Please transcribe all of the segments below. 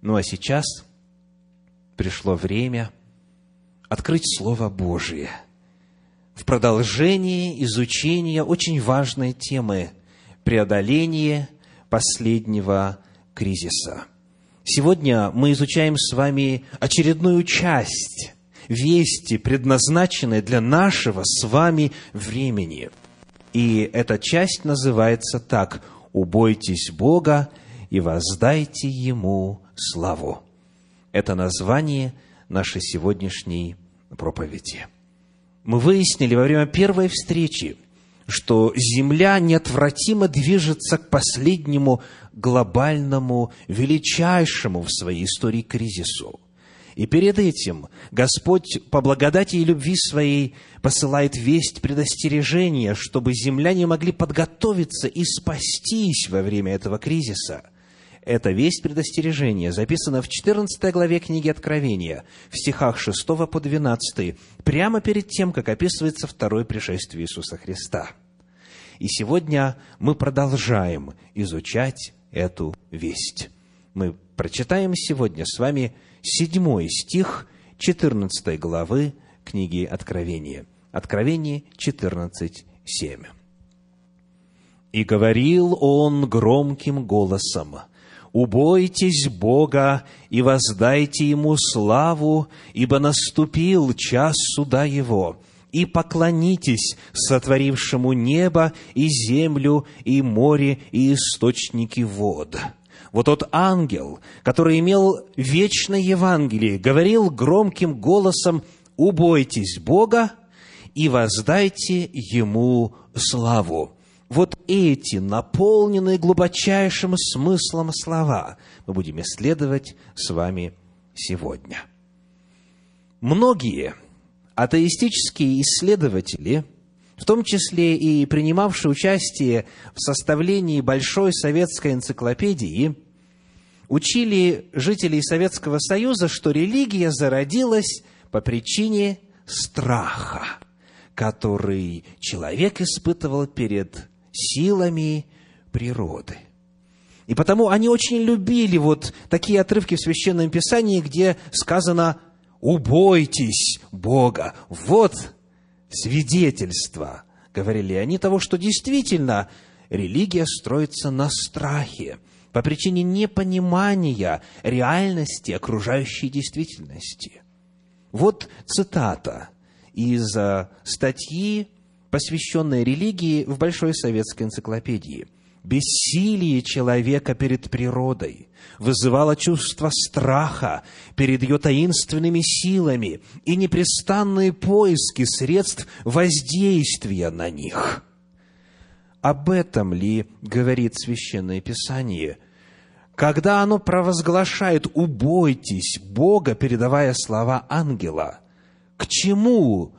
Ну а сейчас пришло время открыть Слово Божие в продолжении изучения очень важной темы преодоление последнего кризиса. Сегодня мы изучаем с вами очередную часть вести, предназначенной для нашего с вами времени. И эта часть называется так «Убойтесь Бога и воздайте Ему славу». Это название нашей сегодняшней проповеди. Мы выяснили во время первой встречи, что Земля неотвратимо движется к последнему глобальному, величайшему в своей истории кризису. И перед этим Господь по благодати и любви своей посылает весть предостережения, чтобы земляне могли подготовиться и спастись во время этого кризиса – эта весть предостережения записана в 14 главе книги Откровения, в стихах 6 по 12, прямо перед тем, как описывается второе пришествие Иисуса Христа. И сегодня мы продолжаем изучать эту весть. Мы прочитаем сегодня с вами седьмой стих 14 главы книги Откровения. Откровение 14, 7. «И говорил он громким голосом, «Убойтесь Бога и воздайте Ему славу, ибо наступил час суда Его, и поклонитесь сотворившему небо и землю, и море, и источники вод». Вот тот ангел, который имел вечное Евангелие, говорил громким голосом «Убойтесь Бога и воздайте Ему славу» вот эти, наполненные глубочайшим смыслом слова, мы будем исследовать с вами сегодня. Многие атеистические исследователи, в том числе и принимавшие участие в составлении Большой советской энциклопедии, учили жителей Советского Союза, что религия зародилась по причине страха, который человек испытывал перед силами природы. И потому они очень любили вот такие отрывки в Священном Писании, где сказано «убойтесь Бога». Вот свидетельство, говорили они, того, что действительно религия строится на страхе по причине непонимания реальности окружающей действительности. Вот цитата из э, статьи посвященная религии в Большой советской энциклопедии. Бессилие человека перед природой вызывало чувство страха перед ее таинственными силами и непрестанные поиски средств воздействия на них. Об этом ли говорит Священное Писание – когда оно провозглашает «убойтесь Бога», передавая слова ангела, к чему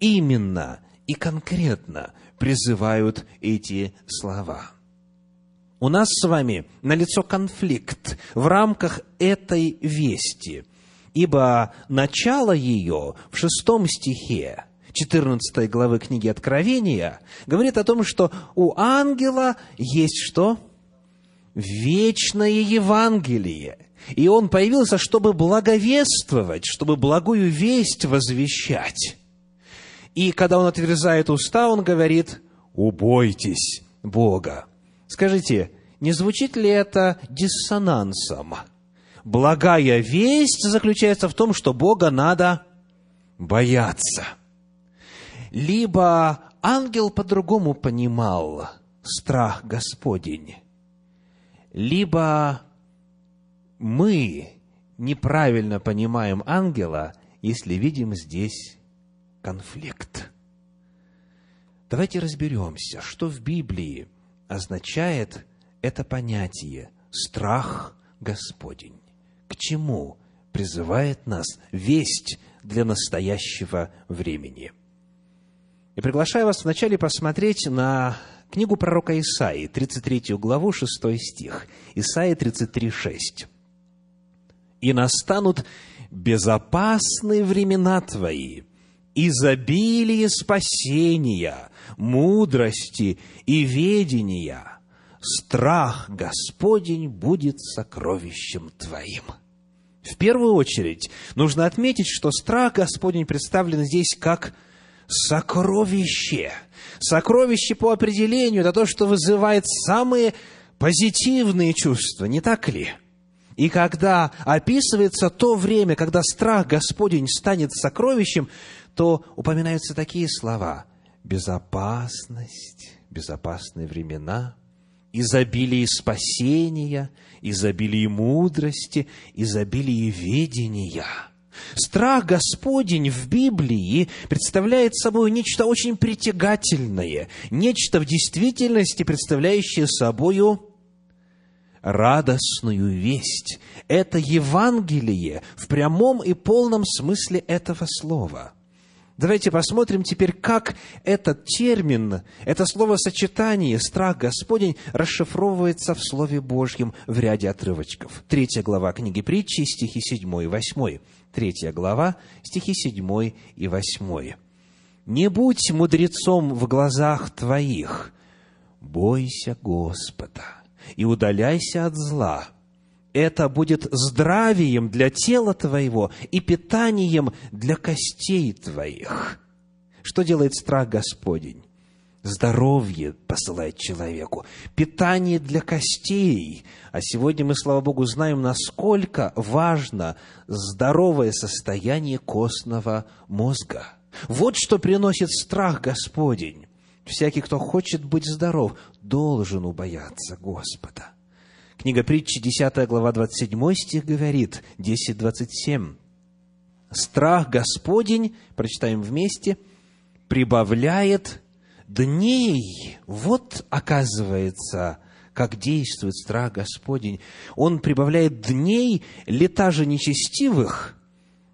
именно и конкретно призывают эти слова. У нас с вами налицо конфликт в рамках этой вести, ибо начало ее в шестом стихе 14 главы книги Откровения говорит о том, что у ангела есть что? Вечное Евангелие. И он появился, чтобы благовествовать, чтобы благую весть возвещать. И когда он отверзает уста, он говорит, убойтесь Бога. Скажите, не звучит ли это диссонансом? Благая весть заключается в том, что Бога надо бояться. Либо ангел по-другому понимал страх Господень, либо мы неправильно понимаем ангела, если видим здесь конфликт. Давайте разберемся, что в Библии означает это понятие «страх Господень». К чему призывает нас весть для настоящего времени? И приглашаю вас вначале посмотреть на книгу пророка Исаии, 33 главу, 6 стих. Исаия 33, 6. «И настанут безопасные времена твои, изобилие спасения, мудрости и ведения, страх Господень будет сокровищем твоим. В первую очередь нужно отметить, что страх Господень представлен здесь как сокровище. Сокровище по определению – это то, что вызывает самые позитивные чувства, не так ли? И когда описывается то время, когда страх Господень станет сокровищем, то упоминаются такие слова – безопасность, безопасные времена, изобилие спасения, изобилие мудрости, изобилие ведения. Страх Господень в Библии представляет собой нечто очень притягательное, нечто в действительности представляющее собою радостную весть. Это Евангелие в прямом и полном смысле этого слова – Давайте посмотрим теперь, как этот термин, это словосочетание «страх Господень» расшифровывается в Слове Божьем в ряде отрывочков. Третья глава книги притчи, стихи 7 и 8. Третья глава, стихи 7 и 8. «Не будь мудрецом в глазах твоих, бойся Господа и удаляйся от зла» это будет здравием для тела твоего и питанием для костей твоих. Что делает страх Господень? Здоровье посылает человеку, питание для костей. А сегодня мы, слава Богу, знаем, насколько важно здоровое состояние костного мозга. Вот что приносит страх Господень. Всякий, кто хочет быть здоров, должен убояться Господа. Книга притчи, 10 глава, 27 стих говорит, 10.27. «Страх Господень, прочитаем вместе, прибавляет дней». Вот, оказывается, как действует страх Господень. Он прибавляет дней, лета же нечестивых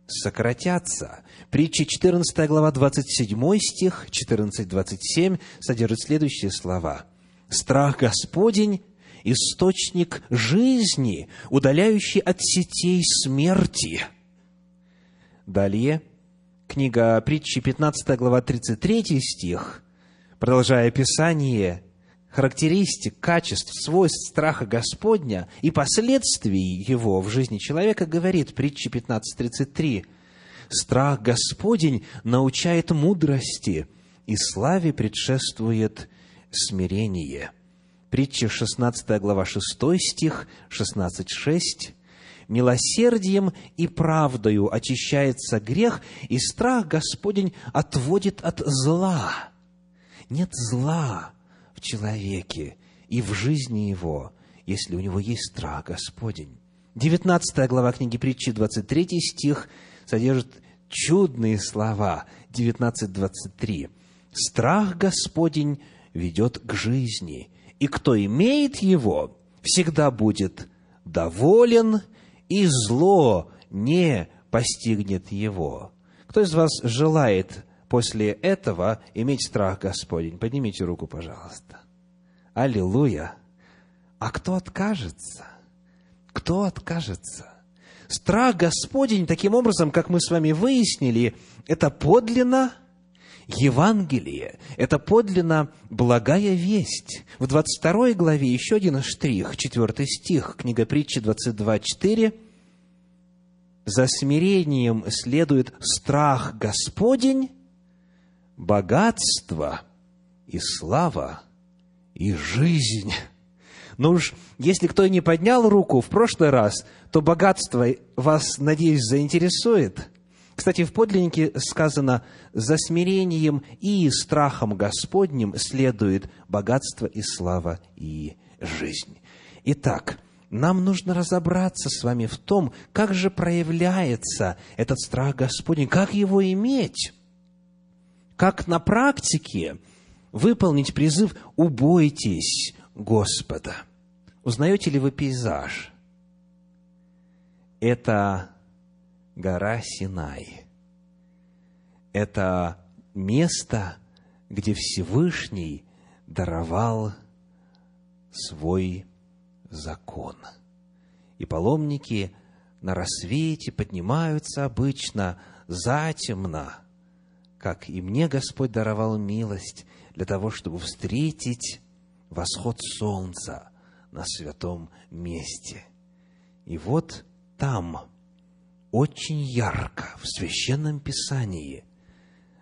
сократятся. Притча 14 глава, 27 стих, 14-27 содержит следующие слова. «Страх Господень источник жизни, удаляющий от сетей смерти. Далее, книга притчи, 15 глава, 33 стих, продолжая описание характеристик, качеств, свойств страха Господня и последствий его в жизни человека, говорит притча 15.33, «Страх Господень научает мудрости, и славе предшествует смирение». Притча 16 глава 6 стих, 16.6. «Милосердием и правдою очищается грех, и страх Господень отводит от зла». Нет зла в человеке и в жизни его, если у него есть страх Господень. 19 глава книги притчи, 23 стих, содержит чудные слова. 19.23. «Страх Господень ведет к жизни, и кто имеет его, всегда будет доволен, и зло не постигнет его. Кто из вас желает после этого иметь страх Господень? Поднимите руку, пожалуйста. Аллилуйя! А кто откажется? Кто откажется? Страх Господень, таким образом, как мы с вами выяснили, это подлинно Евангелие – это подлинно благая весть. В 22 главе еще один штрих, 4 стих, книга притчи 22.4. «За смирением следует страх Господень, богатство и слава и жизнь». Ну уж, если кто не поднял руку в прошлый раз, то богатство вас, надеюсь, заинтересует – кстати, в подлиннике сказано, за смирением и страхом Господним следует богатство и слава и жизнь. Итак, нам нужно разобраться с вами в том, как же проявляется этот страх Господень, как его иметь, как на практике выполнить призыв «убойтесь Господа». Узнаете ли вы пейзаж? Это гора Синай. Это место, где Всевышний даровал свой закон. И паломники на рассвете поднимаются обычно затемно, как и мне Господь даровал милость для того, чтобы встретить восход солнца на святом месте. И вот там, очень ярко, в Священном Писании,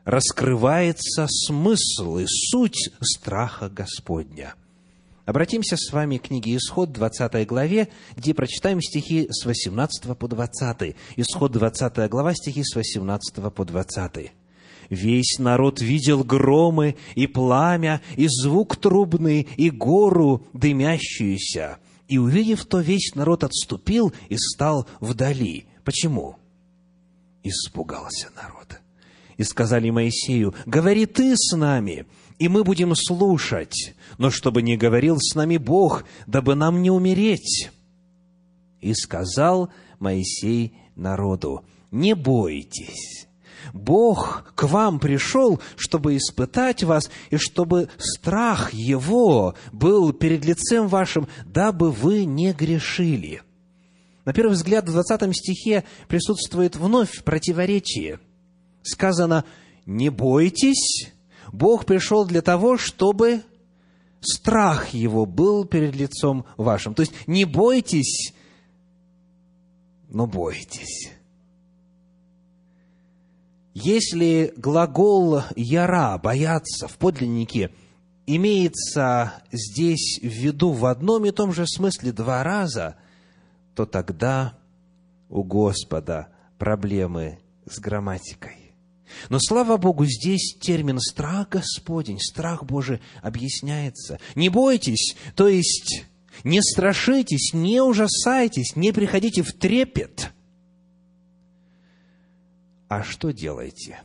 раскрывается смысл и суть страха Господня. Обратимся с вами к книге Исход, 20 главе, где прочитаем стихи с 18 по 20. Исход, 20 глава, стихи с 18 по 20. Весь народ видел громы и пламя, и звук трубный, и гору дымящуюся. И, увидев то, весь народ отступил и стал вдали. Почему? Испугался народ. И сказали Моисею, говори ты с нами, и мы будем слушать, но чтобы не говорил с нами Бог, дабы нам не умереть. И сказал Моисей народу, не бойтесь, Бог к вам пришел, чтобы испытать вас, и чтобы страх Его был перед лицем вашим, дабы вы не грешили. На первый взгляд, в 20 стихе присутствует вновь противоречие. Сказано, не бойтесь, Бог пришел для того, чтобы страх Его был перед лицом вашим. То есть, не бойтесь, но бойтесь. Если глагол «яра» – «бояться» в подлиннике имеется здесь в виду в одном и том же смысле два раза, то тогда у Господа проблемы с грамматикой. Но, слава Богу, здесь термин «страх Господень», «страх Божий» объясняется. Не бойтесь, то есть не страшитесь, не ужасайтесь, не приходите в трепет – а что делаете?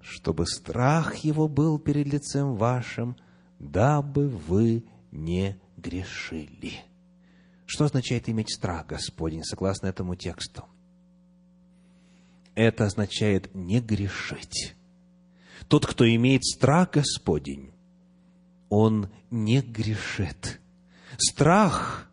Чтобы страх его был перед лицем вашим, дабы вы не грешили. Что означает иметь страх Господень, согласно этому тексту? Это означает не грешить. Тот, кто имеет страх Господень, он не грешит. Страх,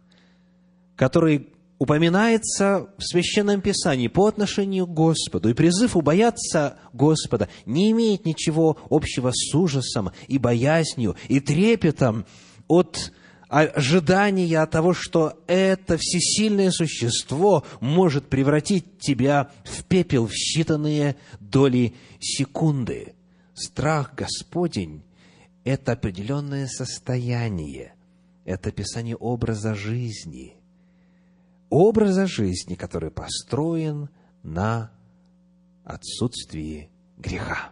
который упоминается в Священном Писании по отношению к Господу, и призыв убояться Господа не имеет ничего общего с ужасом и боязнью, и трепетом от ожидания того, что это всесильное существо может превратить тебя в пепел в считанные доли секунды. Страх Господень – это определенное состояние, это описание образа жизни – образа жизни, который построен на отсутствии греха.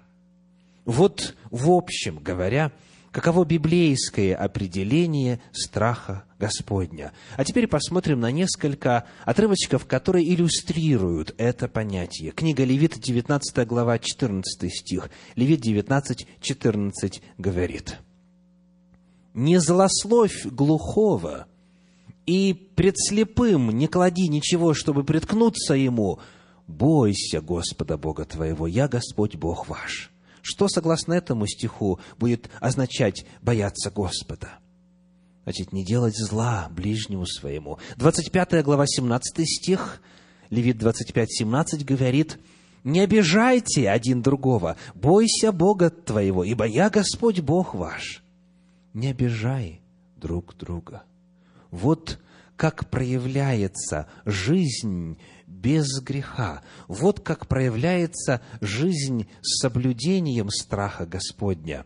Вот, в общем говоря, каково библейское определение страха Господня. А теперь посмотрим на несколько отрывочков, которые иллюстрируют это понятие. Книга Левит, 19 глава, 14 стих. Левит 19, 14 говорит. «Не злословь глухого, и пред слепым не клади ничего, чтобы приткнуться ему. Бойся Господа Бога твоего, я Господь Бог ваш. Что, согласно этому стиху, будет означать бояться Господа? Значит, не делать зла ближнему своему. 25 глава, 17 стих, Левит 25, 17 говорит, «Не обижайте один другого, бойся Бога твоего, ибо я Господь Бог ваш». Не обижай друг друга. Вот как проявляется жизнь без греха. Вот как проявляется жизнь с соблюдением страха Господня.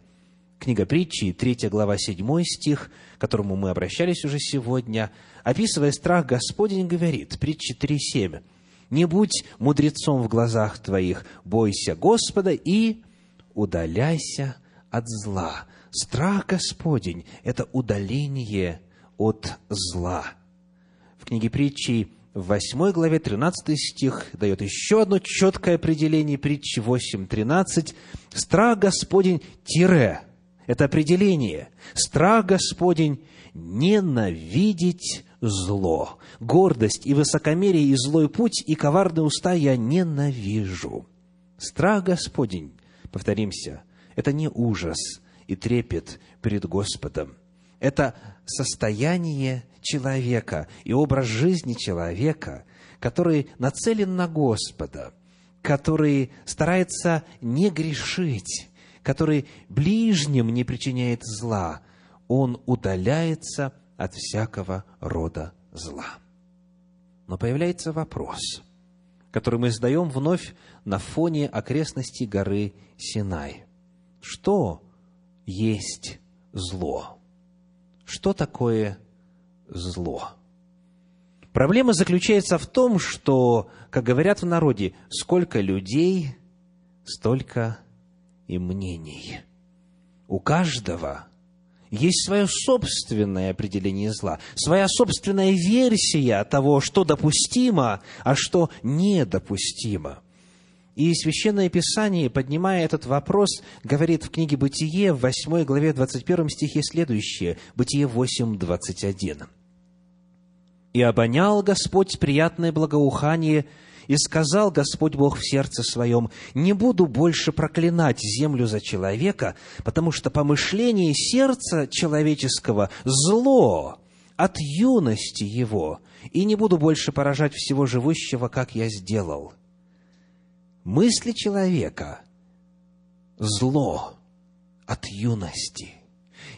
Книга притчи, 3 глава, 7 стих, к которому мы обращались уже сегодня, описывая страх Господень, говорит, притчи 3.7, «Не будь мудрецом в глазах твоих, бойся Господа и удаляйся от зла». Страх Господень – это удаление от зла. В книге притчи в 8 главе 13 стих дает еще одно четкое определение притчи 8.13. Страх Господень тире. Это определение. Страх Господень ненавидеть зло. Гордость и высокомерие, и злой путь, и коварные уста я ненавижу. Страх Господень, повторимся, это не ужас и трепет перед Господом это состояние человека и образ жизни человека, который нацелен на Господа, который старается не грешить, который ближним не причиняет зла, он удаляется от всякого рода зла. Но появляется вопрос, который мы задаем вновь на фоне окрестностей горы Синай. Что есть зло? Что такое зло? Проблема заключается в том, что, как говорят в народе, сколько людей, столько и мнений. У каждого есть свое собственное определение зла, своя собственная версия того, что допустимо, а что недопустимо. И Священное Писание, поднимая этот вопрос, говорит в книге «Бытие» в 8 главе 21 стихе следующее, Бытие 8, 21. «И обонял Господь приятное благоухание, и сказал Господь Бог в сердце своем, «Не буду больше проклинать землю за человека, потому что помышление сердца человеческого – зло от юности его, и не буду больше поражать всего живущего, как я сделал». Мысли человека – зло от юности –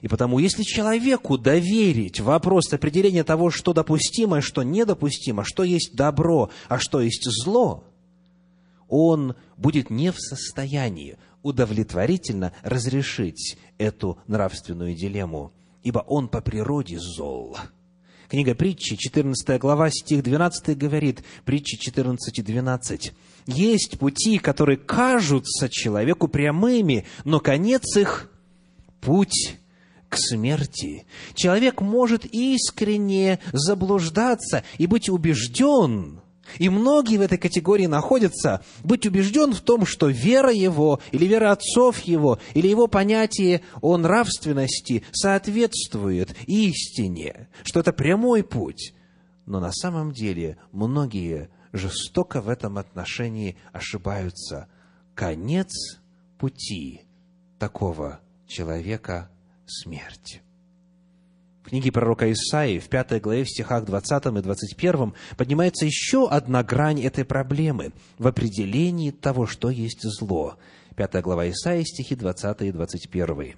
и потому, если человеку доверить вопрос определения того, что допустимо что недопустимо, что есть добро, а что есть зло, он будет не в состоянии удовлетворительно разрешить эту нравственную дилемму, ибо он по природе зол. Книга притчи, 14 глава, стих 12 говорит, притчи 14 и 12. «Есть пути, которые кажутся человеку прямыми, но конец их – путь к смерти. Человек может искренне заблуждаться и быть убежден, и многие в этой категории находятся, быть убежден в том, что вера его, или вера отцов его, или его понятие о нравственности соответствует истине, что это прямой путь. Но на самом деле многие жестоко в этом отношении ошибаются. Конец пути такого человека смерть. В книге пророка Исаии, в пятой главе, в стихах 20 и 21, поднимается еще одна грань этой проблемы в определении того, что есть зло. Пятая глава Исаии, стихи 20 и 21.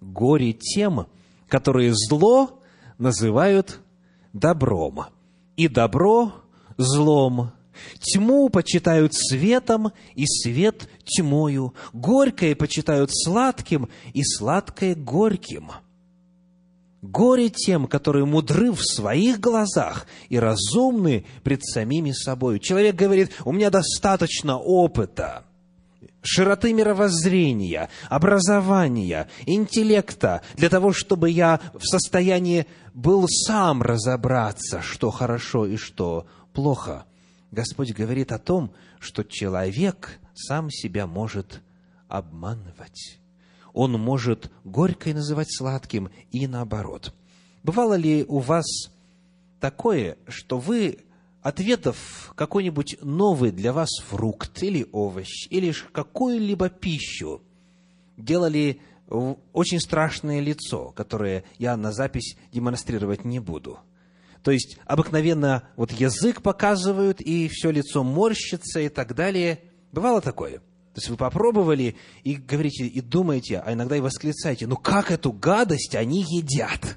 «Горе тем, которые зло называют добром, и добро злом, Тьму почитают светом, и свет тьмою. Горькое почитают сладким, и сладкое горьким. Горе тем, которые мудры в своих глазах и разумны пред самими собой. Человек говорит, у меня достаточно опыта, широты мировоззрения, образования, интеллекта, для того, чтобы я в состоянии был сам разобраться, что хорошо и что плохо. Господь говорит о том, что человек сам себя может обманывать. Он может горькое называть сладким и наоборот. Бывало ли у вас такое, что вы, ответов какой-нибудь новый для вас фрукт или овощ, или какую-либо пищу, делали очень страшное лицо, которое я на запись демонстрировать не буду – то есть обыкновенно вот язык показывают, и все лицо морщится и так далее. Бывало такое? То есть вы попробовали и говорите, и думаете, а иногда и восклицаете, ну как эту гадость они едят?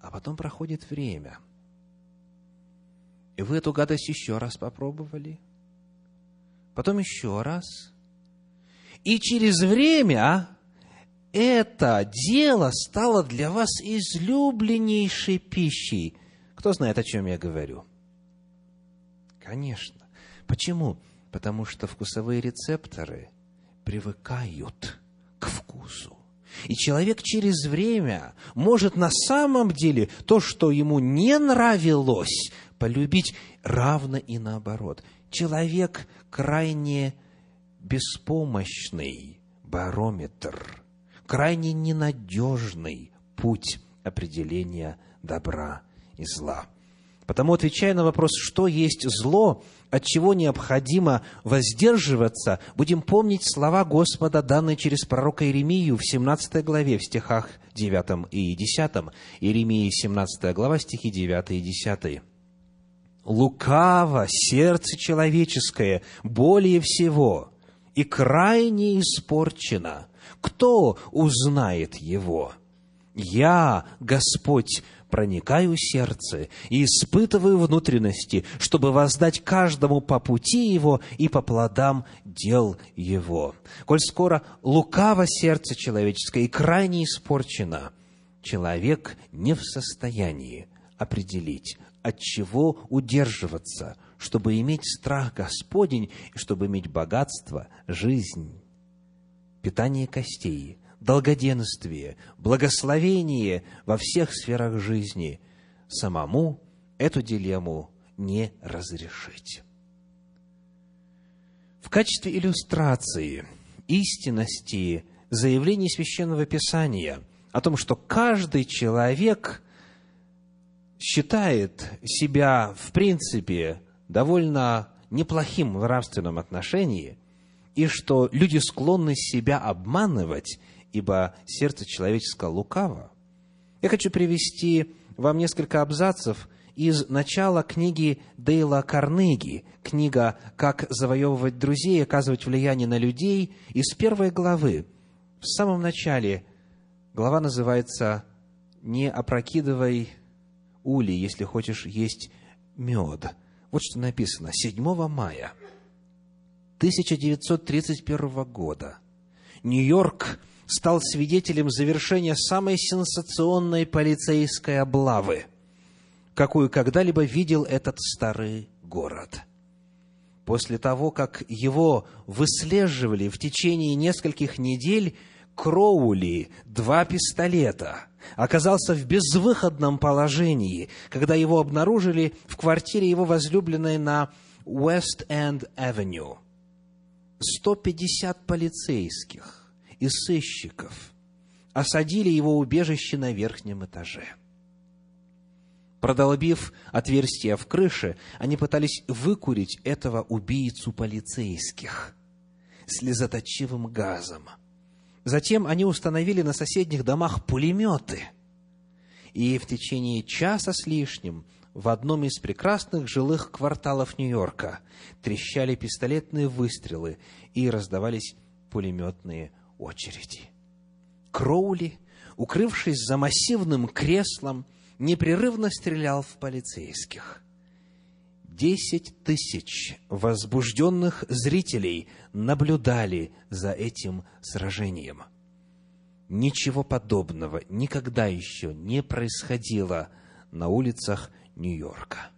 А потом проходит время. И вы эту гадость еще раз попробовали. Потом еще раз. И через время это дело стало для вас излюбленнейшей пищей. Кто знает, о чем я говорю? Конечно. Почему? Потому что вкусовые рецепторы привыкают к вкусу. И человек через время может на самом деле то, что ему не нравилось, полюбить равно и наоборот. Человек крайне беспомощный барометр – крайне ненадежный путь определения добра и зла. Потому, отвечая на вопрос, что есть зло, от чего необходимо воздерживаться, будем помнить слова Господа, данные через пророка Иеремию в 17 главе, в стихах 9 и 10. Иеремии 17 глава, стихи 9 и 10. «Лукаво сердце человеческое более всего, и крайне испорчено. Кто узнает его? Я, Господь, проникаю сердце и испытываю внутренности, чтобы воздать каждому по пути его и по плодам дел его. Коль скоро лукаво сердце человеческое и крайне испорчено, человек не в состоянии определить, от чего удерживаться, чтобы иметь страх Господень и чтобы иметь богатство, жизнь, питание костей, долгоденствие, благословение во всех сферах жизни, самому эту дилемму не разрешить. В качестве иллюстрации истинности заявлений Священного Писания о том, что каждый человек считает себя, в принципе, довольно неплохим в нравственном отношении, и что люди склонны себя обманывать, ибо сердце человеческое лукаво. Я хочу привести вам несколько абзацев из начала книги Дейла Карнеги, книга «Как завоевывать друзей и оказывать влияние на людей» из первой главы. В самом начале глава называется «Не опрокидывай ули, если хочешь есть мед». Вот что написано. 7 мая 1931 года Нью-Йорк стал свидетелем завершения самой сенсационной полицейской облавы, какую когда-либо видел этот старый город. После того, как его выслеживали в течение нескольких недель, Кроули два пистолета, оказался в безвыходном положении, когда его обнаружили в квартире его возлюбленной на Уэст-Энд-Авеню. 150 полицейских и сыщиков осадили его убежище на верхнем этаже. Продолбив отверстие в крыше, они пытались выкурить этого убийцу полицейских слезоточивым газом – Затем они установили на соседних домах пулеметы. И в течение часа с лишним в одном из прекрасных жилых кварталов Нью-Йорка трещали пистолетные выстрелы и раздавались пулеметные очереди. Кроули, укрывшись за массивным креслом, непрерывно стрелял в полицейских. Десять тысяч возбужденных зрителей наблюдали за этим сражением. Ничего подобного никогда еще не происходило на улицах Нью-Йорка.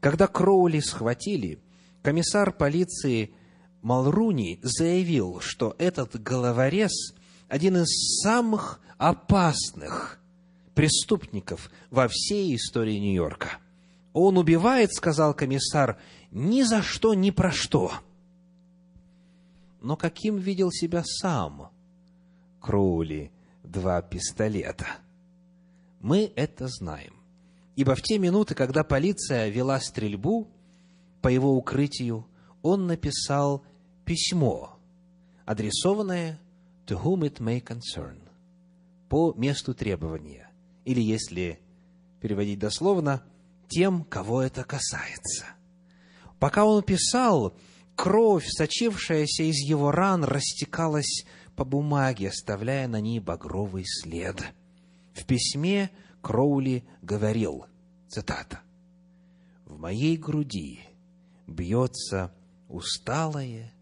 Когда Кроули схватили, комиссар полиции Малруни заявил, что этот головорез – один из самых опасных преступников во всей истории Нью-Йорка – он убивает, сказал комиссар, ни за что, ни про что. Но каким видел себя сам Кроули два пистолета? Мы это знаем. Ибо в те минуты, когда полиция вела стрельбу по его укрытию, он написал письмо, адресованное to whom it may concern, по месту требования. Или, если переводить дословно, тем, кого это касается. Пока он писал, кровь, сочившаяся из его ран, растекалась по бумаге, оставляя на ней багровый след. В письме Кроули говорил, цитата, «В моей груди бьется усталое,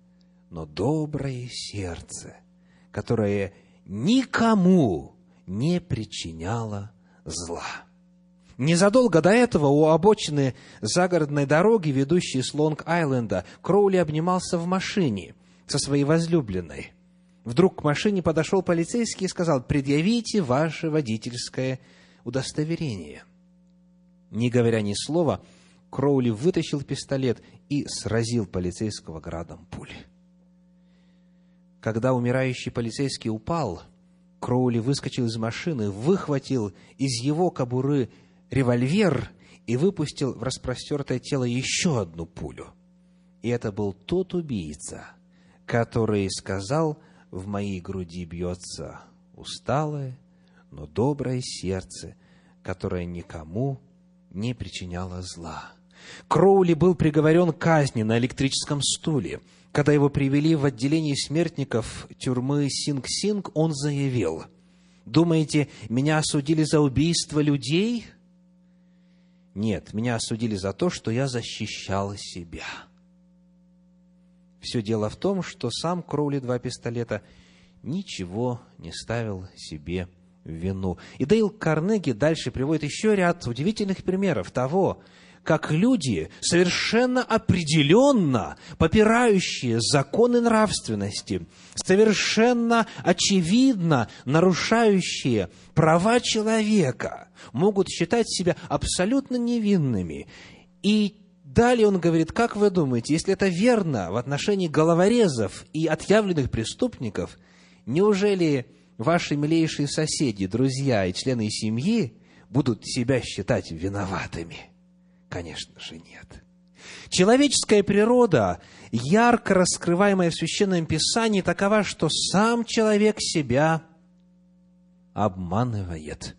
но доброе сердце, которое никому не причиняло зла». Незадолго до этого у обочины загородной дороги, ведущей с Лонг-Айленда, Кроули обнимался в машине со своей возлюбленной. Вдруг к машине подошел полицейский и сказал, «Предъявите ваше водительское удостоверение». Не говоря ни слова, Кроули вытащил пистолет и сразил полицейского градом пули. Когда умирающий полицейский упал, Кроули выскочил из машины, выхватил из его кобуры револьвер и выпустил в распростертое тело еще одну пулю. И это был тот убийца, который сказал, в моей груди бьется усталое, но доброе сердце, которое никому не причиняло зла. Кроули был приговорен к казни на электрическом стуле. Когда его привели в отделение смертников тюрьмы Синг-Синг, он заявил, «Думаете, меня осудили за убийство людей?» Нет, меня осудили за то, что я защищал себя. Все дело в том, что сам Кроули два пистолета ничего не ставил себе в вину. И Дейл Карнеги дальше приводит еще ряд удивительных примеров того, как люди, совершенно определенно попирающие законы нравственности, совершенно очевидно нарушающие права человека, могут считать себя абсолютно невинными. И далее он говорит, как вы думаете, если это верно в отношении головорезов и отъявленных преступников, неужели ваши милейшие соседи, друзья и члены семьи будут себя считать виноватыми? Конечно же, нет. Человеческая природа, ярко раскрываемая в Священном Писании, такова, что сам человек себя обманывает.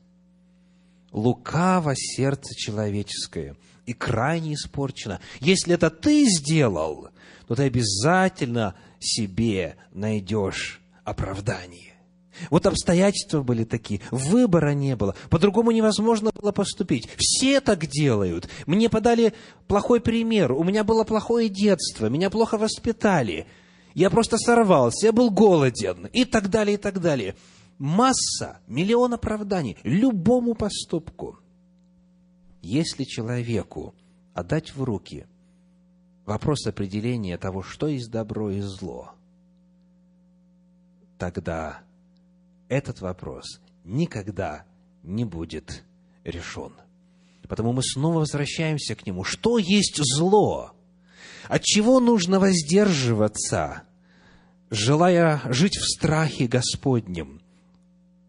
Лукаво сердце человеческое и крайне испорчено. Если это ты сделал, то ты обязательно себе найдешь оправдание. Вот обстоятельства были такие, выбора не было, по-другому невозможно было поступить. Все так делают. Мне подали плохой пример, у меня было плохое детство, меня плохо воспитали, я просто сорвался, я был голоден и так далее, и так далее. Масса, миллион оправданий любому поступку. Если человеку отдать в руки вопрос определения того, что есть добро и зло, тогда этот вопрос никогда не будет решен. Потому мы снова возвращаемся к нему. Что есть зло? От чего нужно воздерживаться, желая жить в страхе Господнем?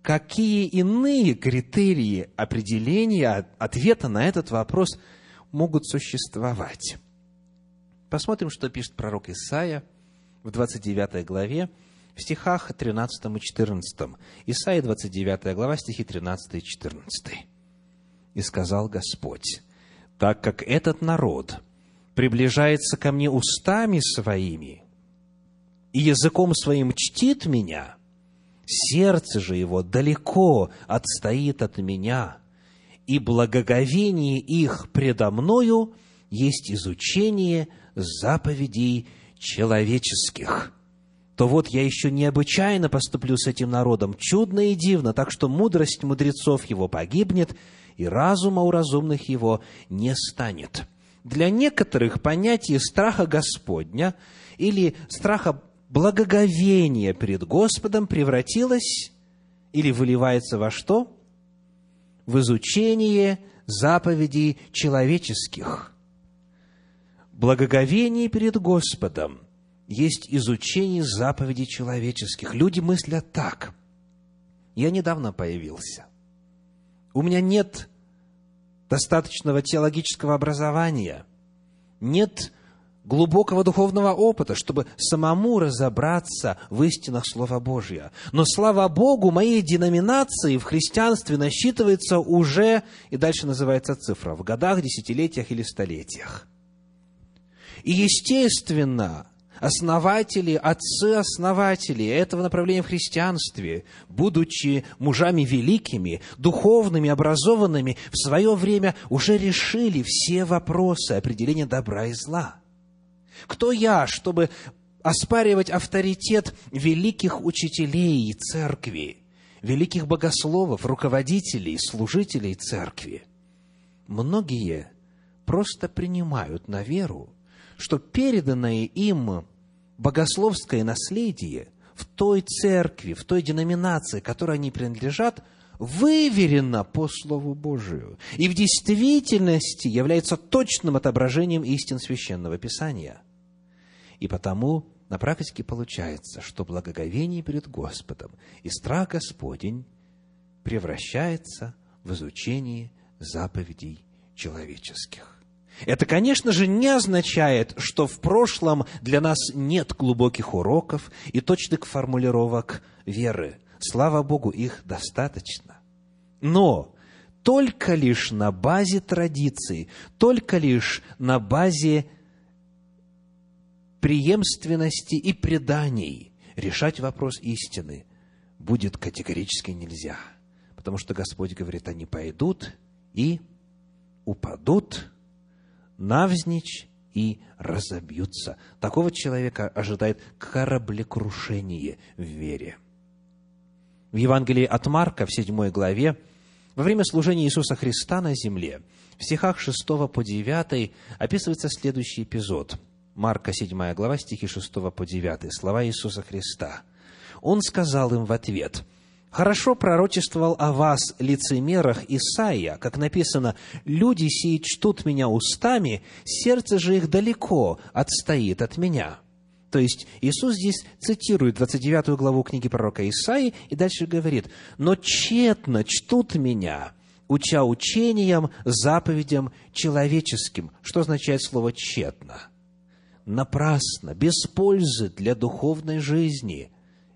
Какие иные критерии определения ответа на этот вопрос могут существовать? Посмотрим, что пишет пророк Исаия в 29 главе, в стихах 13 и 14. Исайя 29 глава, стихи 13 и 14. «И сказал Господь, так как этот народ приближается ко мне устами своими и языком своим чтит меня, сердце же его далеко отстоит от меня, и благоговение их предо мною есть изучение заповедей человеческих» то вот я еще необычайно поступлю с этим народом, чудно и дивно, так что мудрость мудрецов его погибнет, и разума у разумных его не станет. Для некоторых понятие страха Господня или страха благоговения перед Господом превратилось или выливается во что? В изучение заповедей человеческих. Благоговение перед Господом – есть изучение заповедей человеческих. Люди мыслят так. Я недавно появился. У меня нет достаточного теологического образования, нет глубокого духовного опыта, чтобы самому разобраться в истинах Слова Божия. Но, слава Богу, моей деноминации в христианстве насчитывается уже, и дальше называется цифра, в годах, десятилетиях или столетиях. И, естественно, основатели, отцы-основатели этого направления в христианстве, будучи мужами великими, духовными, образованными, в свое время уже решили все вопросы определения добра и зла. Кто я, чтобы оспаривать авторитет великих учителей церкви, великих богословов, руководителей, служителей церкви? Многие просто принимают на веру что переданное им богословское наследие в той церкви, в той деноминации, которой они принадлежат, выверено по Слову Божию и в действительности является точным отображением истин Священного Писания. И потому на практике получается, что благоговение перед Господом и страх Господень превращается в изучение заповедей человеческих. Это, конечно же, не означает, что в прошлом для нас нет глубоких уроков и точных формулировок веры. Слава Богу, их достаточно. Но только лишь на базе традиций, только лишь на базе преемственности и преданий решать вопрос истины будет категорически нельзя. Потому что Господь говорит, они пойдут и упадут навзничь и разобьются. Такого человека ожидает кораблекрушение в вере. В Евангелии от Марка, в 7 главе, во время служения Иисуса Христа на земле, в стихах 6 по 9 описывается следующий эпизод. Марка, 7 глава, стихи 6 по 9, слова Иисуса Христа. Он сказал им в ответ – Хорошо пророчествовал о вас, лицемерах, Исаия, как написано, «Люди сии чтут меня устами, сердце же их далеко отстоит от меня». То есть Иисус здесь цитирует 29 главу книги пророка Исаии и дальше говорит, «Но тщетно чтут меня, уча учениям, заповедям человеческим». Что означает слово «тщетно»? Напрасно, без пользы для духовной жизни.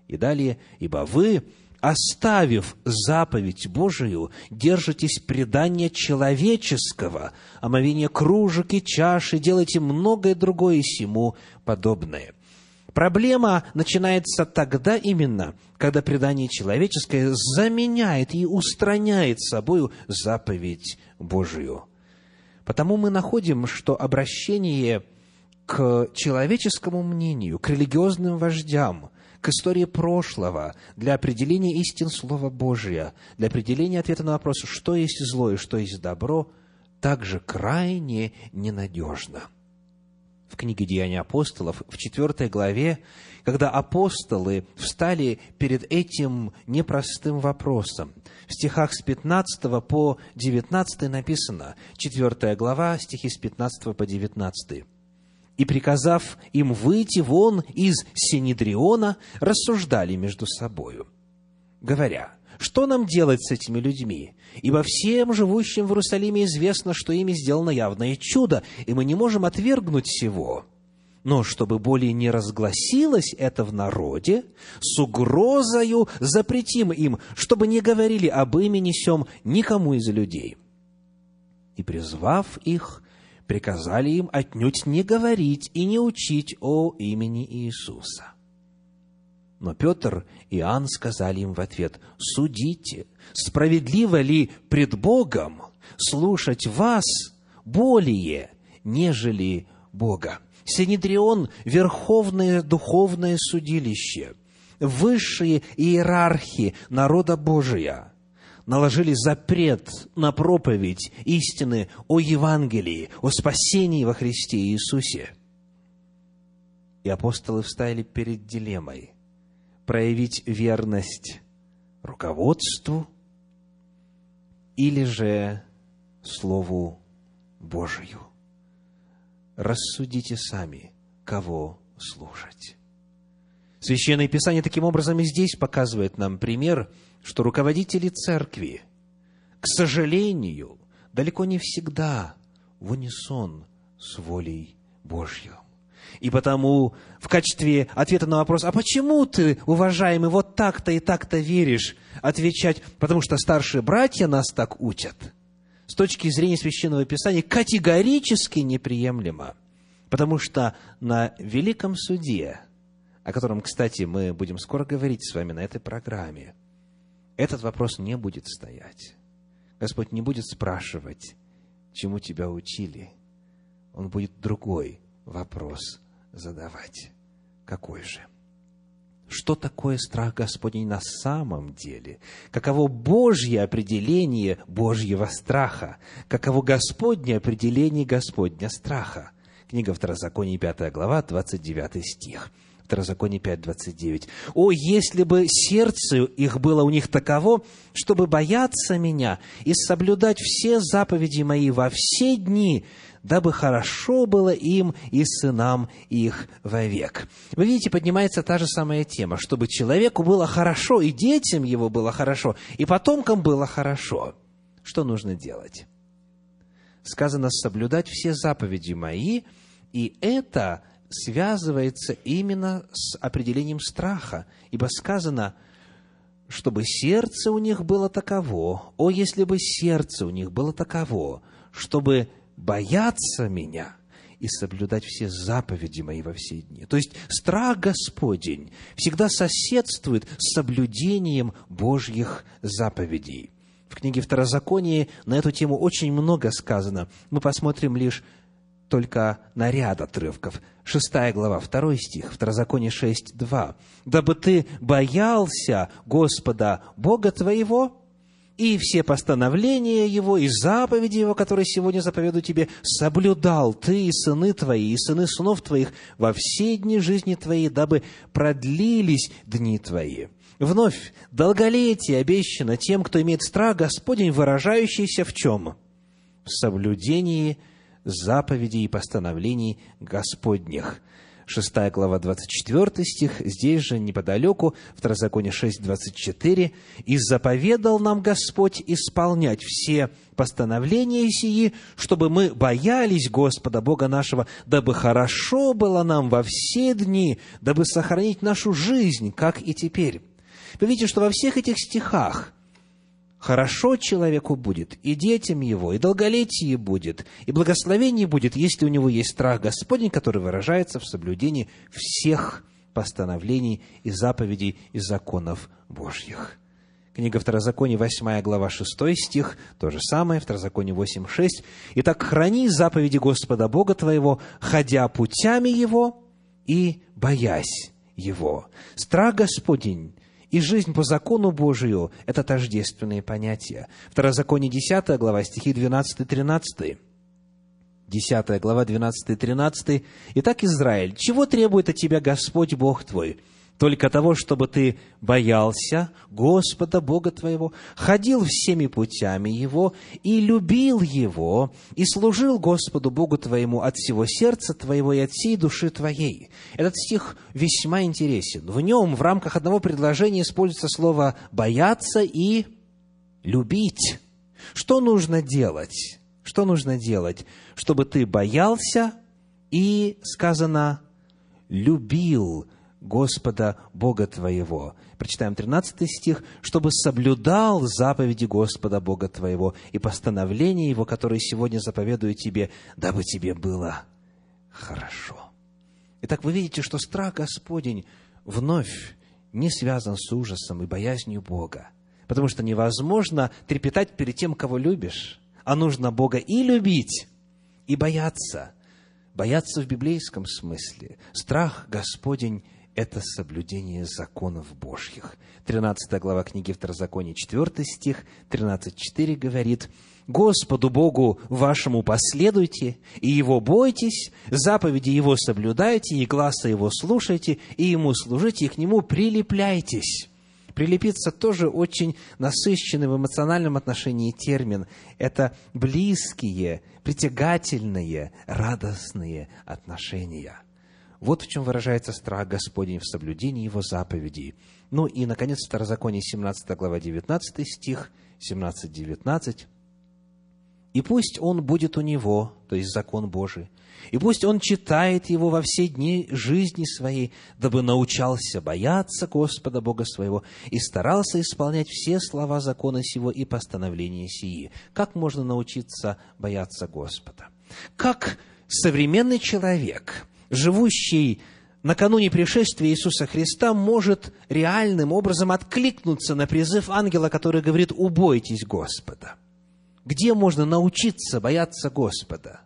И далее, «Ибо вы, оставив заповедь Божию, держитесь предания человеческого, омовения кружек и чаши, делайте многое другое сему подобное. Проблема начинается тогда именно, когда предание человеческое заменяет и устраняет собою заповедь Божию. Потому мы находим, что обращение к человеческому мнению, к религиозным вождям, к истории прошлого для определения истин Слова Божия, для определения ответа на вопрос, что есть зло и что есть добро, также крайне ненадежно. В книге «Деяния апостолов» в четвертой главе, когда апостолы встали перед этим непростым вопросом, в стихах с 15 по 19 написано, четвертая глава, стихи с 15 по 19 и, приказав им выйти вон из Синедриона, рассуждали между собою, говоря, что нам делать с этими людьми? Ибо всем живущим в Иерусалиме известно, что ими сделано явное чудо, и мы не можем отвергнуть всего. Но чтобы более не разгласилось это в народе, с угрозою запретим им, чтобы не говорили об имени сем никому из людей. И, призвав их, приказали им отнюдь не говорить и не учить о имени Иисуса. Но Петр и Иоанн сказали им в ответ, «Судите, справедливо ли пред Богом слушать вас более, нежели Бога?» Синедрион – верховное духовное судилище, высшие иерархи народа Божия – наложили запрет на проповедь истины о Евангелии, о спасении во Христе Иисусе. И апостолы встали перед дилеммой проявить верность руководству или же Слову Божию. Рассудите сами, кого слушать. Священное Писание таким образом и здесь показывает нам пример – что руководители церкви, к сожалению, далеко не всегда в унисон с волей Божьей. И потому в качестве ответа на вопрос, а почему ты, уважаемый, вот так-то и так-то веришь, отвечать, потому что старшие братья нас так учат, с точки зрения Священного Писания категорически неприемлемо. Потому что на Великом Суде, о котором, кстати, мы будем скоро говорить с вами на этой программе, этот вопрос не будет стоять. Господь не будет спрашивать, чему тебя учили. Он будет другой вопрос задавать. Какой же? Что такое страх Господень на самом деле? Каково Божье определение Божьего страха? Каково Господнее определение Господня страха? Книга Второзакония, 5 глава, 29 стих. Второзаконие 5.29. «О, если бы сердце их было у них таково, чтобы бояться меня и соблюдать все заповеди мои во все дни, дабы хорошо было им и сынам их вовек». Вы видите, поднимается та же самая тема, чтобы человеку было хорошо, и детям его было хорошо, и потомкам было хорошо. Что нужно делать? Сказано соблюдать все заповеди мои, и это – связывается именно с определением страха, ибо сказано, чтобы сердце у них было таково, о, если бы сердце у них было таково, чтобы бояться меня и соблюдать все заповеди мои во все дни. То есть страх Господень всегда соседствует с соблюдением Божьих заповедей. В книге Второзаконии на эту тему очень много сказано. Мы посмотрим лишь только на ряд отрывков. Шестая глава, второй стих, Второзаконие 6, 2. «Дабы ты боялся Господа Бога твоего, и все постановления Его, и заповеди Его, которые сегодня заповедую тебе, соблюдал ты и сыны твои, и сыны сынов твоих во все дни жизни твоей, дабы продлились дни твои». Вновь, долголетие обещано тем, кто имеет страх Господень, выражающийся в чем? В соблюдении заповедей и постановлений Господних. Шестая глава, 24 стих, здесь же, неподалеку, Второзаконие 6, 24. «И заповедал нам Господь исполнять все постановления сии, чтобы мы боялись Господа Бога нашего, дабы хорошо было нам во все дни, дабы сохранить нашу жизнь, как и теперь». Вы видите, что во всех этих стихах Хорошо человеку будет, и детям его, и долголетие будет, и благословение будет, если у него есть страх Господень, который выражается в соблюдении всех постановлений и заповедей и законов Божьих. Книга Второзакония, 8 глава, 6 стих, то же самое, Второзаконие 8, 6. «Итак, храни заповеди Господа Бога твоего, ходя путями Его и боясь Его». Страх Господень и жизнь по закону Божию – это тождественные понятия. Второзаконие 10 глава, стихи 12-13. 10 глава, 12-13. «Итак, Израиль, чего требует от тебя Господь Бог твой? Только того, чтобы ты боялся Господа Бога твоего, ходил всеми путями Его и любил Его, и служил Господу Богу твоему от всего сердца твоего и от всей души твоей. Этот стих весьма интересен. В нем в рамках одного предложения используется слово «бояться» и «любить». Что нужно делать? Что нужно делать, чтобы ты боялся и, сказано, любил Господа Бога твоего. Прочитаем 13 стих. «Чтобы соблюдал заповеди Господа Бога твоего и постановления Его, которые сегодня заповедую тебе, дабы тебе было хорошо». Итак, вы видите, что страх Господень вновь не связан с ужасом и боязнью Бога. Потому что невозможно трепетать перед тем, кого любишь, а нужно Бога и любить, и бояться. Бояться в библейском смысле. Страх Господень это соблюдение законов Божьих. 13 глава книги Второзакония, 4 стих, 13.4 говорит, «Господу Богу вашему последуйте, и Его бойтесь, заповеди Его соблюдайте, и глаза Его слушайте, и Ему служите, и к Нему прилепляйтесь». Прилепиться тоже очень насыщенный в эмоциональном отношении термин. Это близкие, притягательные, радостные отношения – вот в чем выражается страх Господень в соблюдении Его заповедей. Ну и, наконец, Второзаконие, 17 глава, 19 стих, 17-19. «И пусть он будет у него, то есть закон Божий, и пусть он читает его во все дни жизни своей, дабы научался бояться Господа Бога своего и старался исполнять все слова закона сего и постановления сии». Как можно научиться бояться Господа? Как современный человек – живущий накануне пришествия Иисуса Христа, может реальным образом откликнуться на призыв ангела, который говорит «убойтесь Господа». Где можно научиться бояться Господа?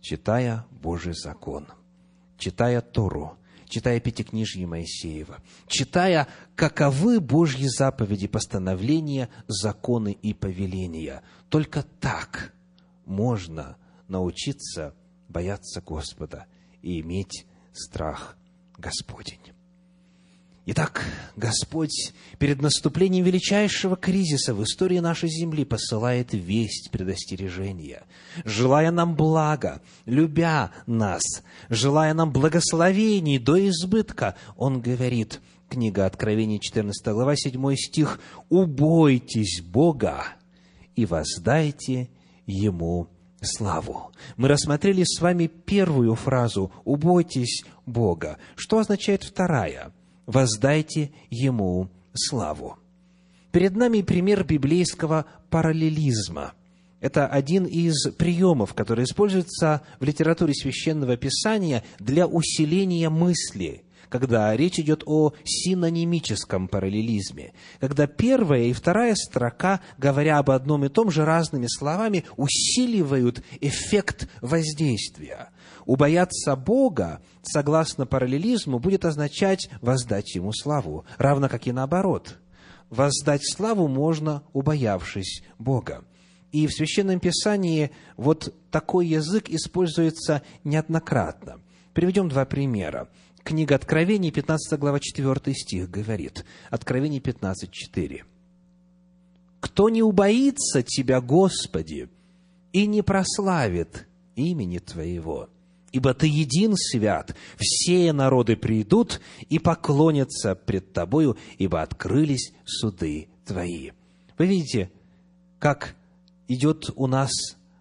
Читая Божий закон, читая Тору, читая Пятикнижье Моисеева, читая, каковы Божьи заповеди, постановления, законы и повеления. Только так можно научиться бояться Господа и иметь страх Господень. Итак, Господь перед наступлением величайшего кризиса в истории нашей земли посылает весть предостережения, желая нам блага, любя нас, желая нам благословений до избытка. Он говорит, книга Откровения, 14 глава, 7 стих, «Убойтесь Бога и воздайте Ему славу. Мы рассмотрели с вами первую фразу «убойтесь Бога». Что означает вторая? «Воздайте Ему славу». Перед нами пример библейского параллелизма. это один из приемов, который используется в литературе священного писания для усиления мысли, когда речь идет о синонимическом параллелизме, когда первая и вторая строка, говоря об одном и том же разными словами, усиливают эффект воздействия. Убояться Бога, согласно параллелизму, будет означать воздать Ему славу, равно как и наоборот. Воздать славу можно, убоявшись Бога. И в Священном Писании вот такой язык используется неоднократно. Приведем два примера. Книга Откровений, 15 глава, 4 стих говорит. Откровение 15, 4. «Кто не убоится Тебя, Господи, и не прославит имени Твоего, ибо Ты един свят, все народы придут и поклонятся пред Тобою, ибо открылись суды Твои». Вы видите, как идет у нас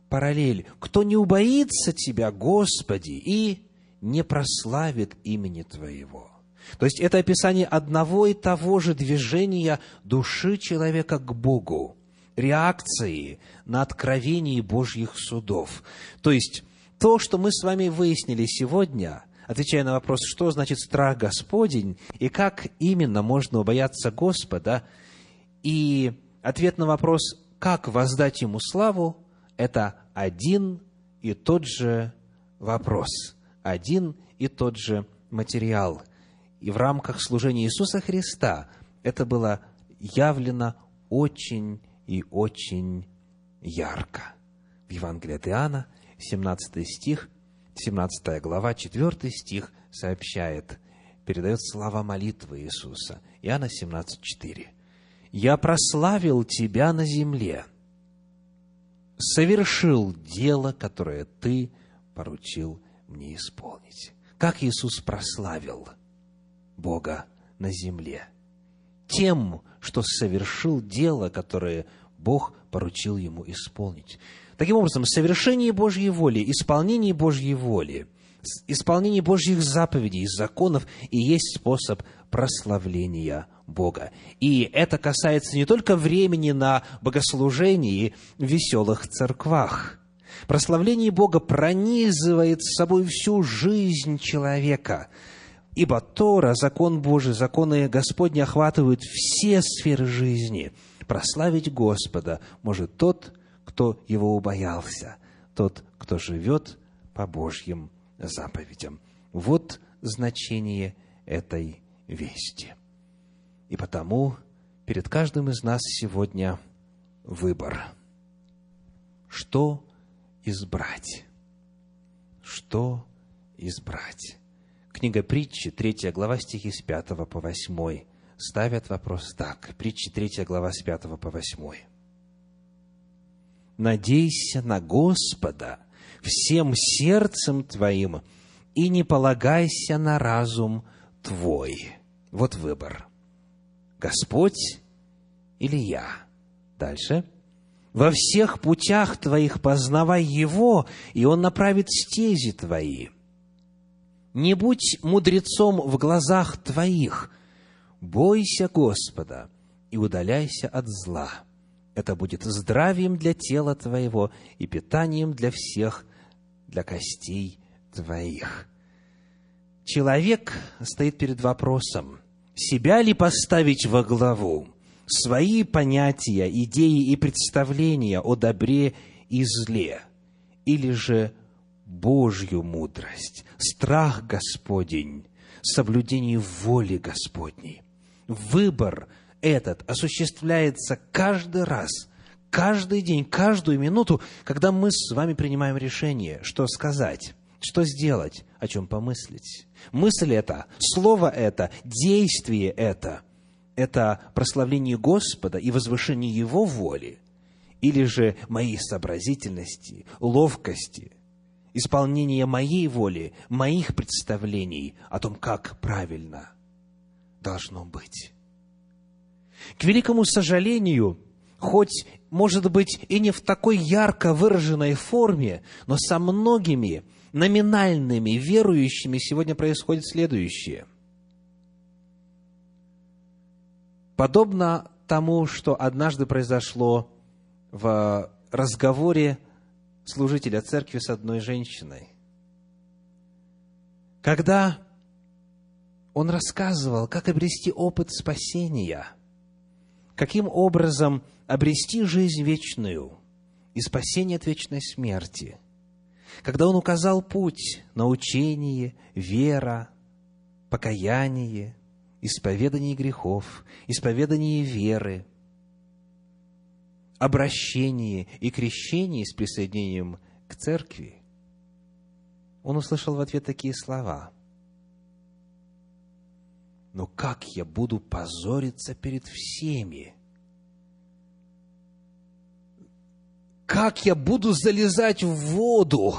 параллель. Кто не убоится Тебя, Господи, и не прославит имени Твоего. То есть это описание одного и того же движения души человека к Богу, реакции на откровение Божьих судов. То есть то, что мы с вами выяснили сегодня, отвечая на вопрос, что значит страх Господень и как именно можно убояться Господа, и ответ на вопрос, как воздать Ему славу, это один и тот же вопрос, один и тот же материал. И в рамках служения Иисуса Христа это было явлено очень и очень ярко. В Евангелии от Иоанна, 17 стих, 17 глава, 4 стих сообщает, передает слова молитвы Иисуса. Иоанна 17, 4 я прославил Тебя на земле, совершил дело, которое Ты поручил мне исполнить. Как Иисус прославил Бога на земле? Тем, что совершил дело, которое Бог поручил ему исполнить. Таким образом, совершение Божьей воли, исполнение Божьей воли, исполнение Божьих заповедей, законов и есть способ прославления Бога. И это касается не только времени на богослужении в веселых церквах. Прославление Бога пронизывает с собой всю жизнь человека. Ибо Тора, закон Божий, законы Господни охватывают все сферы жизни. Прославить Господа может тот, кто его убоялся, тот, кто живет по Божьим заповедям. Вот значение этой вести. И потому перед каждым из нас сегодня выбор. Что избрать? Что избрать? Книга притчи, 3 глава, стихи с 5 по 8, ставят вопрос так. Притчи, 3 глава, с 5 по 8. «Надейся на Господа всем сердцем твоим, и не полагайся на разум твой». Вот выбор – Господь или я? Дальше. Во всех путях твоих познавай Его, и Он направит стези твои. Не будь мудрецом в глазах твоих, бойся Господа и удаляйся от зла. Это будет здравием для тела твоего и питанием для всех, для костей твоих. Человек стоит перед вопросом, себя ли поставить во главу, свои понятия, идеи и представления о добре и зле, или же Божью мудрость, страх Господень, соблюдение воли Господней. Выбор этот осуществляется каждый раз, каждый день, каждую минуту, когда мы с вами принимаем решение, что сказать, что сделать, о чем помыслить. Мысль это, слово это, действие это – это прославление Господа и возвышение Его воли, или же моей сообразительности, ловкости, исполнение моей воли, моих представлений о том, как правильно должно быть. К великому сожалению, хоть, может быть, и не в такой ярко выраженной форме, но со многими – номинальными верующими сегодня происходит следующее. Подобно тому, что однажды произошло в разговоре служителя церкви с одной женщиной. Когда он рассказывал, как обрести опыт спасения, каким образом обрести жизнь вечную и спасение от вечной смерти. Когда он указал путь, научение, вера, покаяние, исповедание грехов, исповедание веры, обращение и крещение с присоединением к церкви, он услышал в ответ такие слова. «Но как я буду позориться перед всеми? Как я буду залезать в воду?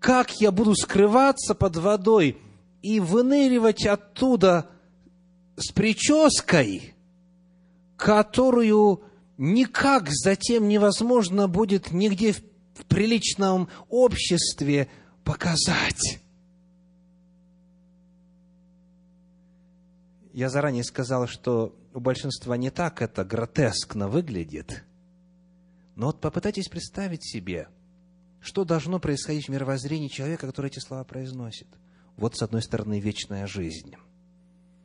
Как я буду скрываться под водой и выныривать оттуда с прической, которую никак затем невозможно будет нигде в приличном обществе показать. Я заранее сказал, что у большинства не так это гротескно выглядит. Но вот попытайтесь представить себе, что должно происходить в мировоззрении человека, который эти слова произносит. Вот, с одной стороны, вечная жизнь.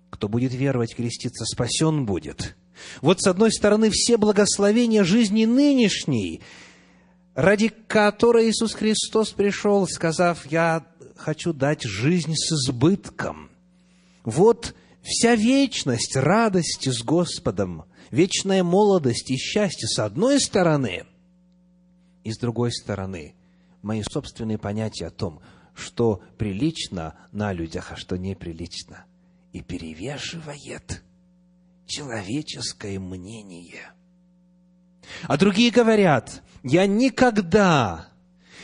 Кто будет веровать, креститься, спасен будет. Вот, с одной стороны, все благословения жизни нынешней – ради которой Иисус Христос пришел, сказав, «Я хочу дать жизнь с избытком». Вот вся вечность радости с Господом, вечная молодость и счастье с одной стороны, и с другой стороны, мои собственные понятия о том, что прилично на людях, а что неприлично, и перевешивает человеческое мнение – а другие говорят, я никогда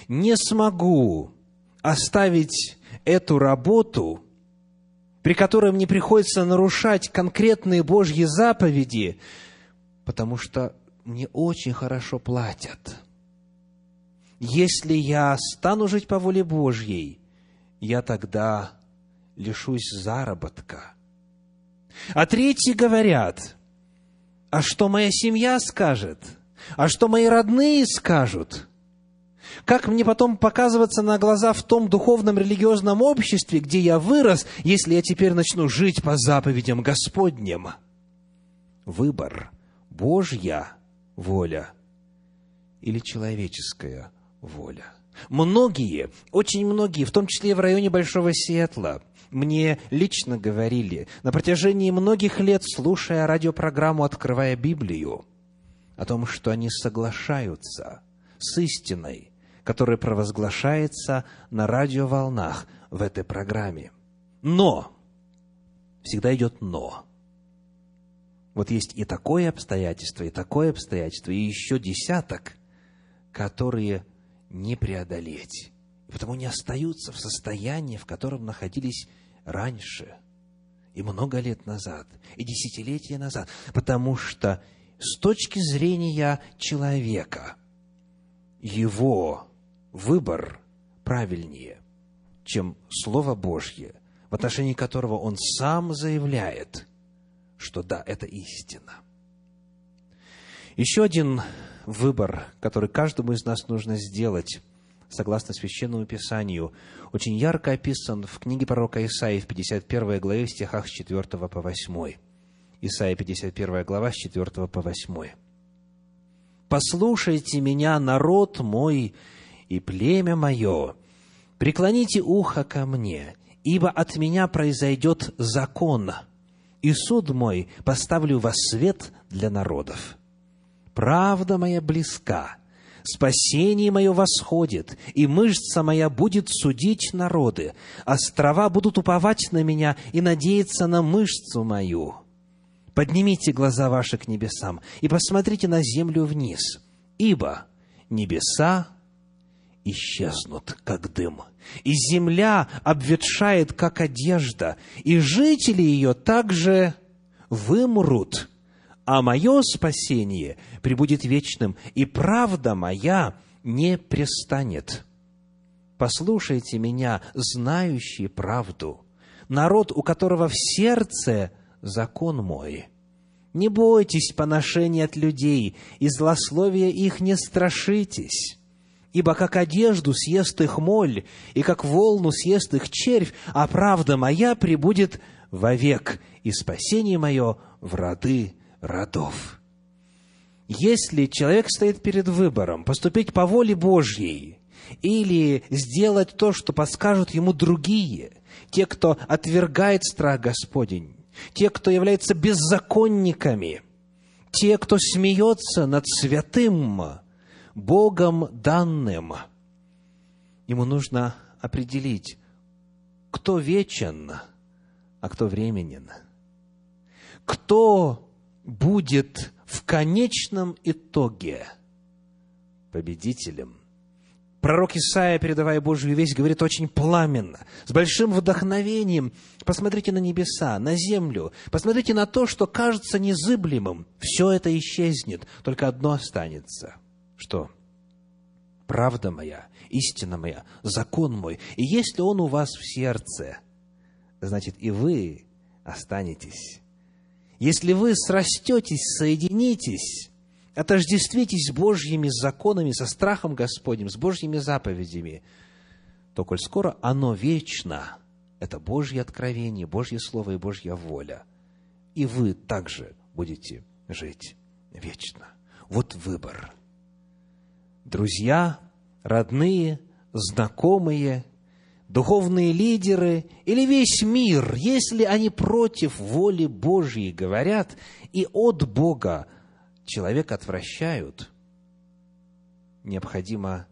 не смогу оставить эту работу, при которой мне приходится нарушать конкретные Божьи заповеди, потому что мне очень хорошо платят. Если я стану жить по воле Божьей, я тогда лишусь заработка. А третьи говорят, а что моя семья скажет? А что мои родные скажут? Как мне потом показываться на глаза в том духовном религиозном обществе, где я вырос, если я теперь начну жить по заповедям Господним? Выбор – Божья воля или человеческая воля. Многие, очень многие, в том числе в районе Большого Сиэтла, мне лично говорили на протяжении многих лет, слушая радиопрограмму «Открывая Библию», о том, что они соглашаются с истиной, которая провозглашается на радиоволнах в этой программе. Но, всегда идет но. Вот есть и такое обстоятельство, и такое обстоятельство, и еще десяток, которые не преодолеть. И потому не остаются в состоянии, в котором находились раньше, и много лет назад, и десятилетия назад, потому что с точки зрения человека его выбор правильнее, чем Слово Божье, в отношении которого он сам заявляет, что да, это истина. Еще один выбор, который каждому из нас нужно сделать, согласно Священному Писанию, очень ярко описан в книге пророка Исаии в 51 главе, в стихах с 4 по 8. Исаия 51 глава, с 4 по 8. «Послушайте меня, народ мой и племя мое, преклоните ухо ко мне, ибо от меня произойдет закон, и суд мой поставлю во свет для народов. Правда моя близка, спасение мое восходит, и мышца моя будет судить народы. Острова будут уповать на меня и надеяться на мышцу мою. Поднимите глаза ваши к небесам и посмотрите на землю вниз, ибо небеса исчезнут, как дым, и земля обветшает, как одежда, и жители ее также вымрут, а мое спасение пребудет вечным, и правда моя не престанет. Послушайте меня, знающие правду, народ, у которого в сердце закон мой, Не бойтесь поношений от людей, и злословия их не страшитесь. Ибо как одежду съест их моль, и как волну съест их червь, а правда моя прибудет вовек, и спасение мое в роды родов. Если человек стоит перед выбором поступить по воле Божьей или сделать то, что подскажут ему другие, те, кто отвергает страх Господень, те, кто являются беззаконниками, те, кто смеется над святым, Богом данным, ему нужно определить, кто вечен, а кто временен. Кто будет в конечном итоге победителем. Пророк Исаия, передавая Божью весть, говорит очень пламенно, с большим вдохновением. Посмотрите на небеса, на землю, посмотрите на то, что кажется незыблемым. Все это исчезнет, только одно останется. Что? Правда моя, истина моя, закон мой. И если он у вас в сердце, значит и вы останетесь. Если вы срастетесь, соединитесь, отождествитесь с Божьими законами, со страхом Господним, с Божьими заповедями, то, коль скоро оно вечно, это Божье откровение, Божье Слово и Божья воля, и вы также будете жить вечно. Вот выбор. Друзья, родные, знакомые, духовные лидеры или весь мир, если они против воли Божьей говорят и от Бога человека отвращают, необходимо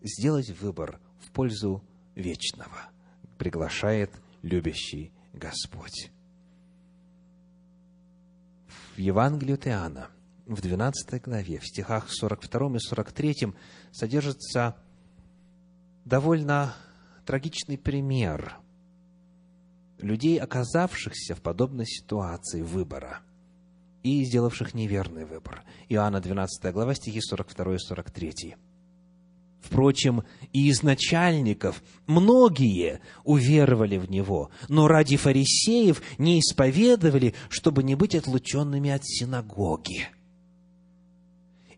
сделать выбор в пользу вечного, приглашает любящий Господь. В Евангелии от Иоанна, в 12 главе, в стихах 42 и 43 содержится довольно трагичный пример людей, оказавшихся в подобной ситуации выбора – и сделавших неверный выбор. Иоанна 12 глава, стихи 42 и 43. Впрочем, и из начальников многие уверовали в Него, но ради фарисеев не исповедовали, чтобы не быть отлученными от синагоги.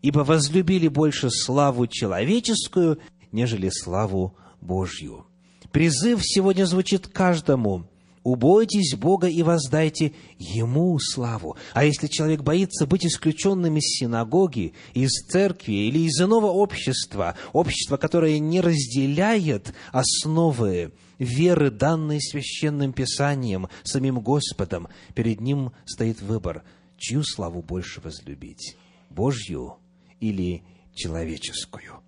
Ибо возлюбили больше славу человеческую, нежели славу Божью. Призыв сегодня звучит каждому – убойтесь Бога и воздайте Ему славу. А если человек боится быть исключенным из синагоги, из церкви или из иного общества, общества, которое не разделяет основы веры, данные священным писанием, самим Господом, перед ним стоит выбор, чью славу больше возлюбить, Божью или человеческую.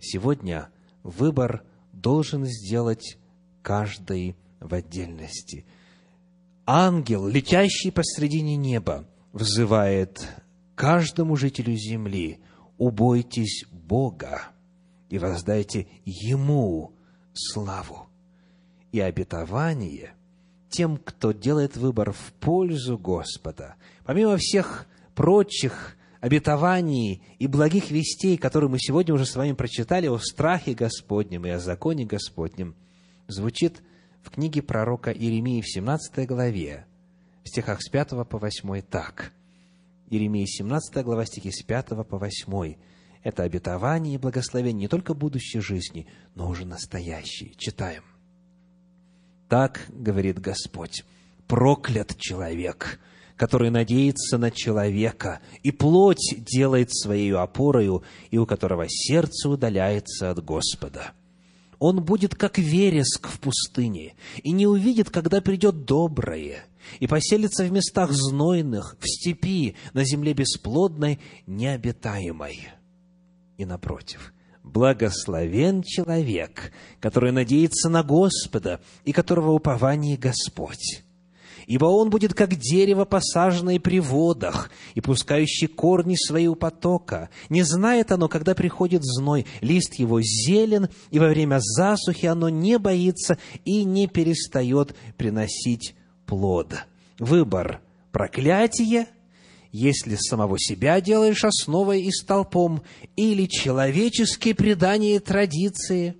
Сегодня выбор должен сделать каждый в отдельности. Ангел, летящий посредине неба, взывает каждому жителю земли, убойтесь Бога и воздайте Ему славу. И обетование тем, кто делает выбор в пользу Господа, помимо всех прочих обетований и благих вестей, которые мы сегодня уже с вами прочитали о страхе Господнем и о законе Господнем, звучит в книге пророка Иеремии в 17 главе, в стихах с 5 по 8 так. Иеремия 17 глава, стихи с 5 по 8. Это обетование и благословение не только будущей жизни, но уже настоящей. Читаем. Так говорит Господь, проклят человек, который надеется на человека, и плоть делает своей опорою, и у которого сердце удаляется от Господа он будет как вереск в пустыне, и не увидит, когда придет доброе, и поселится в местах знойных, в степи, на земле бесплодной, необитаемой. И напротив, благословен человек, который надеется на Господа и которого упование Господь ибо он будет как дерево, посаженное при водах, и пускающий корни свои у потока. Не знает оно, когда приходит зной, лист его зелен, и во время засухи оно не боится и не перестает приносить плод. Выбор – проклятие, если самого себя делаешь основой и столпом, или человеческие предания и традиции,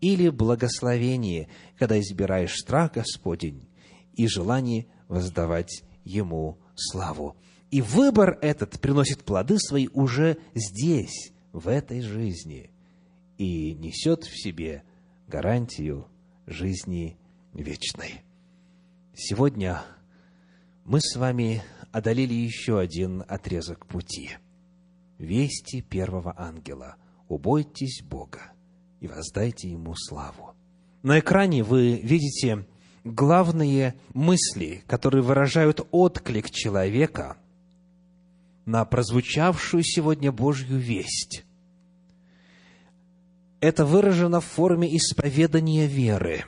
или благословение, когда избираешь страх Господень и желание воздавать Ему славу. И выбор этот приносит плоды свои уже здесь, в этой жизни, и несет в себе гарантию жизни вечной. Сегодня мы с вами одолели еще один отрезок пути. Вести первого ангела. Убойтесь Бога и воздайте Ему славу. На экране вы видите главные мысли, которые выражают отклик человека на прозвучавшую сегодня Божью весть. Это выражено в форме исповедания веры.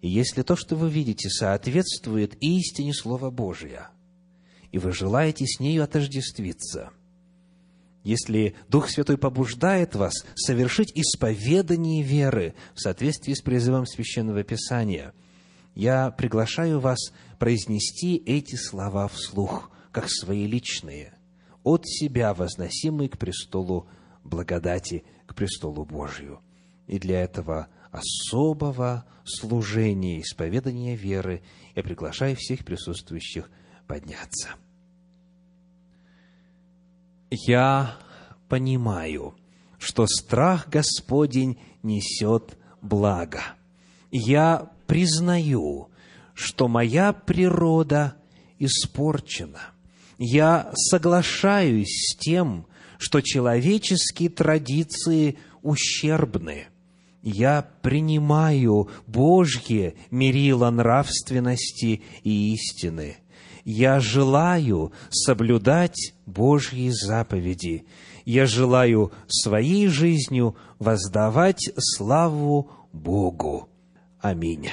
И если то, что вы видите, соответствует истине Слова Божия, и вы желаете с нею отождествиться – если Дух Святой побуждает вас совершить исповедание веры в соответствии с призывом Священного Писания, я приглашаю вас произнести эти слова вслух, как свои личные, от себя возносимые к престолу благодати, к престолу Божию. И для этого особого служения, исповедания веры я приглашаю всех присутствующих подняться – я понимаю, что страх Господень несет благо. Я признаю, что моя природа испорчена. Я соглашаюсь с тем, что человеческие традиции ущербны. Я принимаю Божье мерило нравственности и истины – я желаю соблюдать Божьи заповеди. Я желаю своей жизнью воздавать славу Богу. Аминь.